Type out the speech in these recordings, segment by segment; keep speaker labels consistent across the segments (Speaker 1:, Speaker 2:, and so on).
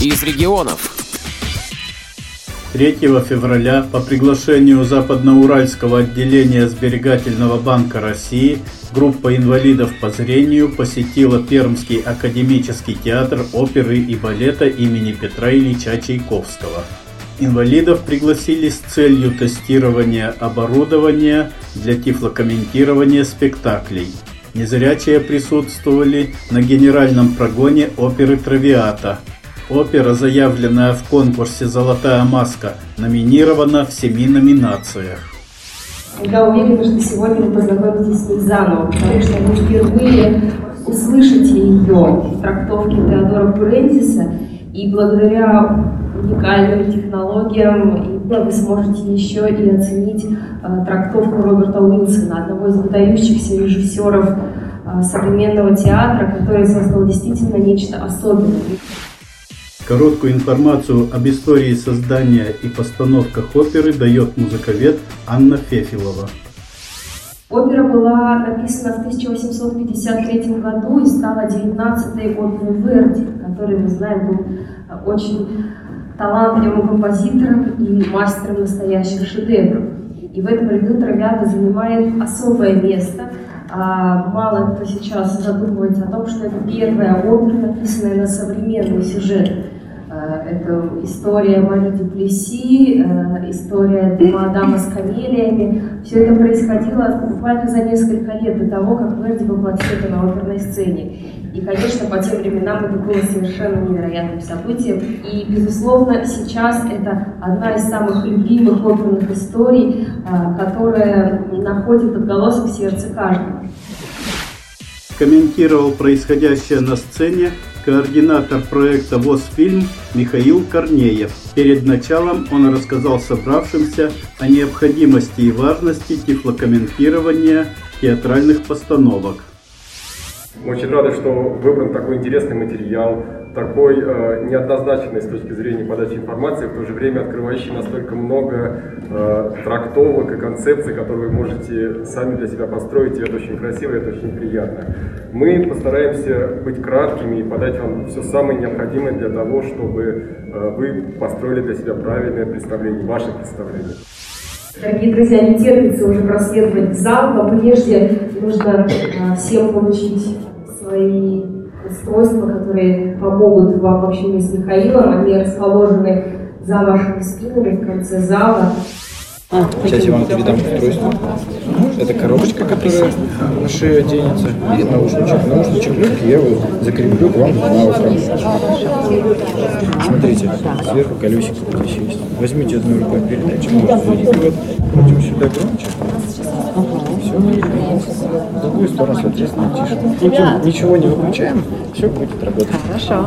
Speaker 1: из регионов.
Speaker 2: 3 февраля по приглашению Западноуральского отделения Сберегательного банка России группа инвалидов по зрению посетила Пермский академический театр оперы и балета имени Петра Ильича Чайковского. Инвалидов пригласили с целью тестирования оборудования для тифлокомментирования спектаклей. Незрячие присутствовали на генеральном прогоне оперы «Травиата», Опера, заявленная в конкурсе «Золотая маска», номинирована в семи номинациях.
Speaker 3: Я уверена, что сегодня вы познакомитесь с ней заново, потому что вы впервые услышите ее в трактовке Теодора Фрэнсиса, и благодаря уникальным технологиям вы сможете еще и оценить э, трактовку Роберта Уилсона, одного из выдающихся режиссеров э, современного театра, который создал действительно нечто особенное.
Speaker 2: Короткую информацию об истории создания и постановках оперы дает музыковед Анна Фефилова.
Speaker 3: Опера была написана в 1853 году и стала 19-й оперой Верди, который, мы знаем, был очень талантливым композитором и мастером настоящих шедевров. И в этом ряду Травиата занимает особое место. А, мало кто сейчас задумывается о том, что это первая опера, написанная на современный сюжет. Э, это история Мари Дюплеси, э, история Мадама с камелиями. Все это происходило буквально за несколько лет до того, как Верди воплотил на оперной сцене. И, конечно, по тем временам это было совершенно невероятным событием. И, безусловно, сейчас это одна из самых любимых оперных историй, э, которая находит отголосок в сердце каждого.
Speaker 2: Комментировал происходящее на сцене координатор проекта «Восфильм» Михаил Корнеев. Перед началом он рассказал собравшимся о необходимости и важности тифлокомментирования театральных постановок.
Speaker 4: Мы очень рады, что выбран такой интересный материал, такой э, неоднозначный с точки зрения подачи информации, в то же время открывающий настолько много э, трактовок и концепций, которые вы можете сами для себя построить, и это очень красиво, и это очень приятно. Мы постараемся быть краткими и подать вам все самое необходимое для того, чтобы э, вы построили для себя правильное представление, ваше представление.
Speaker 3: Дорогие друзья, не терпится уже проследовать в зал, но прежде нужно э, всем получить свои устройства, которые помогут вам в общении с Михаилом. Они расположены за вашими спинами в конце зала.
Speaker 5: А, Сейчас я вам передам устройство. Это коробочка, которая на шею оденется, и наушничек. Наушничек легкий, я его закреплю к вам на ухо. Смотрите, сверху колесико вот здесь есть. Возьмите одной рукой передатчик, можете завести, крутим сюда громче. С другой стороны, соответственно, тише. Крутим, ничего не выключаем, все будет работать.
Speaker 6: Хорошо.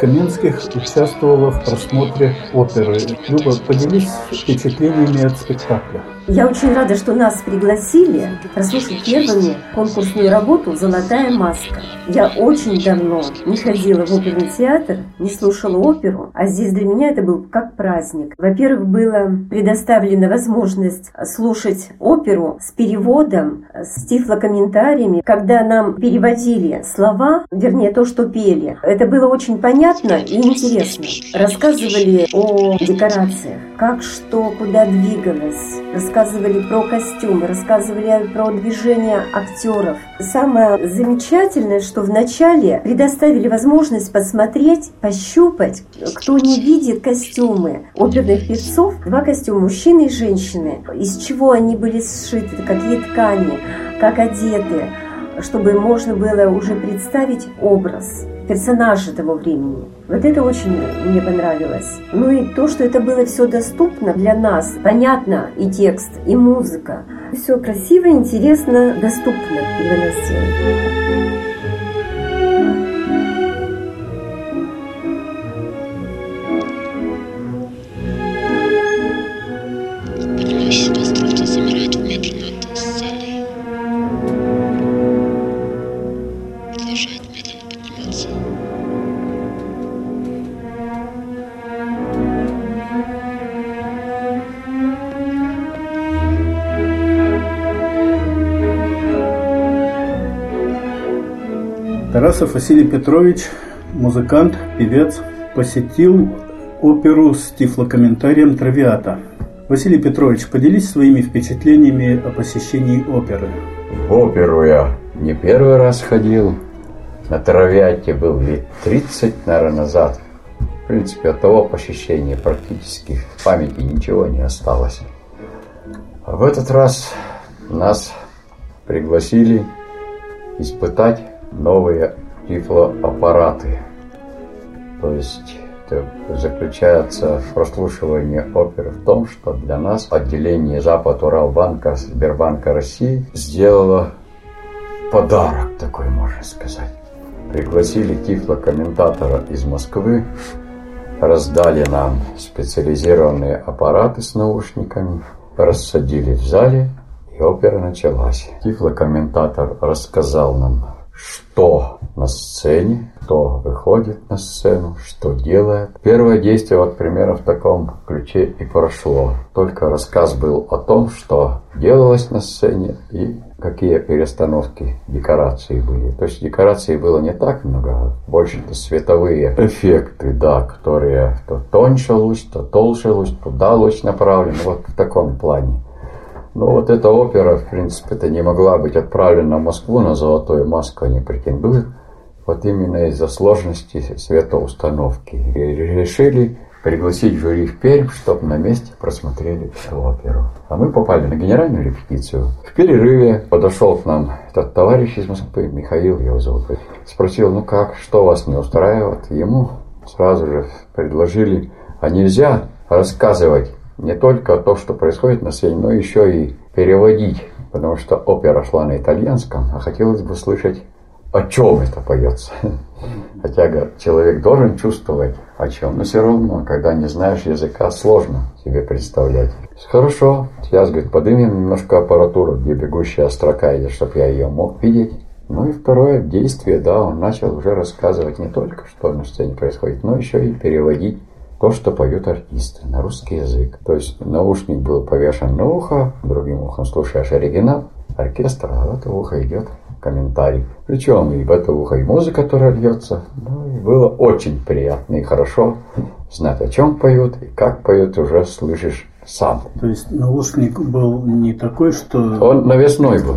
Speaker 2: Каменских участвовала в просмотре оперы. Люба, поделись впечатлениями от спектакля.
Speaker 6: Я очень рада, что нас пригласили прослушать первыми конкурсную работу «Золотая маска». Я очень давно не ходила в оперный театр, не слушала оперу, а здесь для меня это был как праздник. Во-первых, была предоставлена возможность слушать оперу с переводом, с тифлокомментариями, когда нам переводили слова, вернее то, что пели. Это было очень понятно и интересно. Рассказывали о декорациях, как что, куда двигалось, рассказывали про костюмы, рассказывали про движения актеров. Самое замечательное, что вначале предоставили возможность посмотреть, пощупать, кто не видит костюмы оперных певцов, два костюма мужчины и женщины, из чего они были сшиты, какие ткани, как одеты, чтобы можно было уже представить образ. Персонажи того времени. Вот это очень мне понравилось. Ну и то, что это было все доступно для нас, понятно и текст, и музыка. Все красиво, интересно, доступно для нас
Speaker 2: Тарасов Василий Петрович, музыкант, певец, посетил оперу с тифлокомментарием «Травиата». Василий Петрович, поделись своими впечатлениями о посещении оперы.
Speaker 1: В оперу я не первый раз ходил. На Травиате был лет 30, наверное, назад. В принципе, от того посещения практически в памяти ничего не осталось. А в этот раз нас пригласили испытать новые тифлоаппараты. То есть это заключается прослушивание оперы в том, что для нас отделение Запад Уралбанка Сбербанка России сделало подарок такой, можно сказать. Пригласили тифлокомментатора из Москвы, раздали нам специализированные аппараты с наушниками, рассадили в зале, и опера началась. Тифлокомментатор рассказал нам, что на сцене, кто выходит на сцену, что делает. Первое действие, вот примерно в таком ключе и прошло. Только рассказ был о том, что делалось на сцене и какие перестановки декорации были. То есть декораций было не так много, а больше-то световые эффекты, да, которые то тоньше луч, то толще луч, туда луч направлен, вот в таком плане. Ну вот эта опера, в принципе, это не могла быть отправлена в Москву, на золотую маску не претендует. Вот именно из-за сложности светоустановки. И решили пригласить жюри в Пермь, чтобы на месте просмотрели эту оперу. А мы попали на генеральную репетицию. В перерыве подошел к нам этот товарищ из Москвы, Михаил его зовут. Спросил, ну как, что вас не устраивает? Ему сразу же предложили, а нельзя рассказывать не только то, что происходит на сцене, но еще и переводить, потому что опера шла на итальянском, а хотелось бы слышать, о чем это поется. Хотя человек должен чувствовать, о чем, но все равно, когда не знаешь языка, сложно себе представлять. Хорошо, сейчас, говорит, поднимем немножко аппаратуру, где бегущая строка идет, чтобы я ее мог видеть. Ну и второе действие, да, он начал уже рассказывать не только, что на сцене происходит, но еще и переводить то, что поют артисты на русский язык. То есть наушник был повешен на ухо, другим ухом слушаешь оригинал, оркестр, а в это ухо идет комментарий. Причем и в это ухо и музыка, которая льется. Ну, и было очень приятно и хорошо знать, о чем поют и как поют, уже слышишь сам.
Speaker 2: То есть наушник был не такой, что...
Speaker 1: Он навесной был.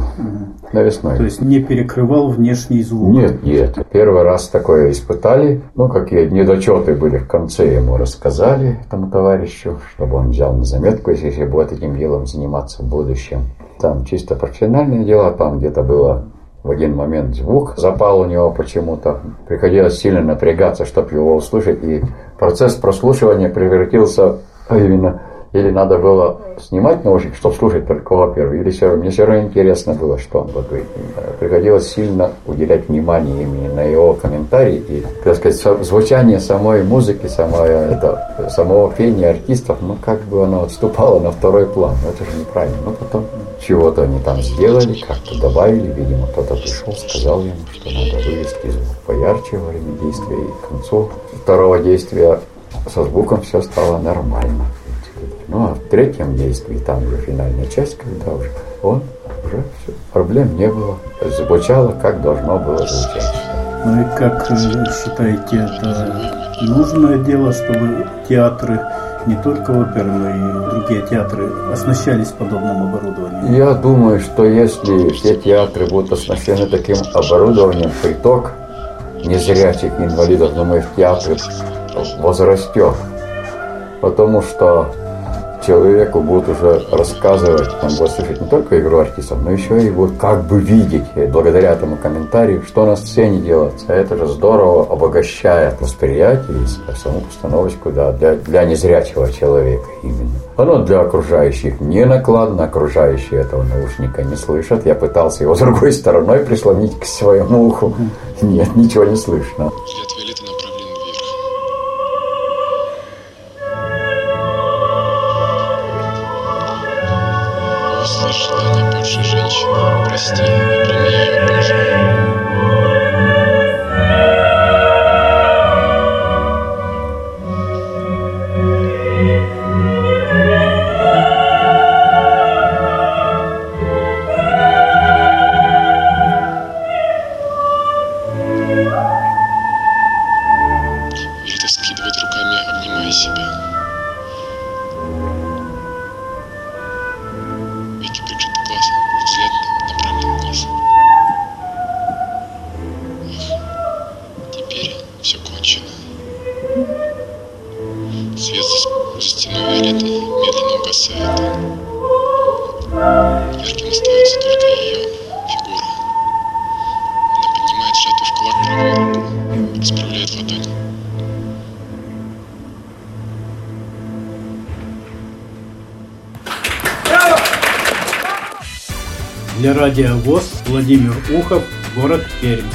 Speaker 1: Навесной.
Speaker 2: То есть не перекрывал внешний звук?
Speaker 1: Нет, нет. Первый раз такое испытали. Ну, какие недочеты были в конце, ему рассказали, этому товарищу, чтобы он взял на заметку, если будет этим делом заниматься в будущем. Там чисто профессиональные дела, там где-то было в один момент звук запал у него почему-то. Приходилось сильно напрягаться, чтобы его услышать. И процесс прослушивания превратился именно или надо было снимать наушник, чтобы слушать только оперу, или все мне все равно интересно было, что он будет. Приходилось сильно уделять внимание именно на его комментарии и, так сказать, звучание самой музыки, самое, это, самого пения артистов, ну, как бы оно отступало на второй план. Ну, это же неправильно. Ну, потом чего-то они там сделали, как-то добавили, видимо, кто-то пришел, сказал ему, что надо вывести звук поярче во время действия, и к концу второго действия со звуком все стало нормально. Ну а в третьем действии, там уже финальная часть, когда уже он уже все, проблем не было. Звучало, как должно было звучать.
Speaker 2: Ну и как считаете, это нужное дело, чтобы театры не только оперы, но и другие театры оснащались подобным оборудованием?
Speaker 1: Я думаю, что если все театры будут оснащены таким оборудованием, приток незрячих инвалидов, думаю, в театры возрастет. Потому что человеку будут уже рассказывать, он будет слышать не только игру артистов, но еще и вот как бы видеть, благодаря этому комментарию, что на сцене делается. А это же здорово обогащает восприятие и саму постановочку да, для, для незрячего человека именно. Оно для окружающих не накладно, окружающие этого наушника не слышат. Я пытался его другой стороной прислонить к своему уху. Нет, ничего не слышно.
Speaker 7: Взгляд
Speaker 2: Для радиовоз Владимир Ухов, город Пермь.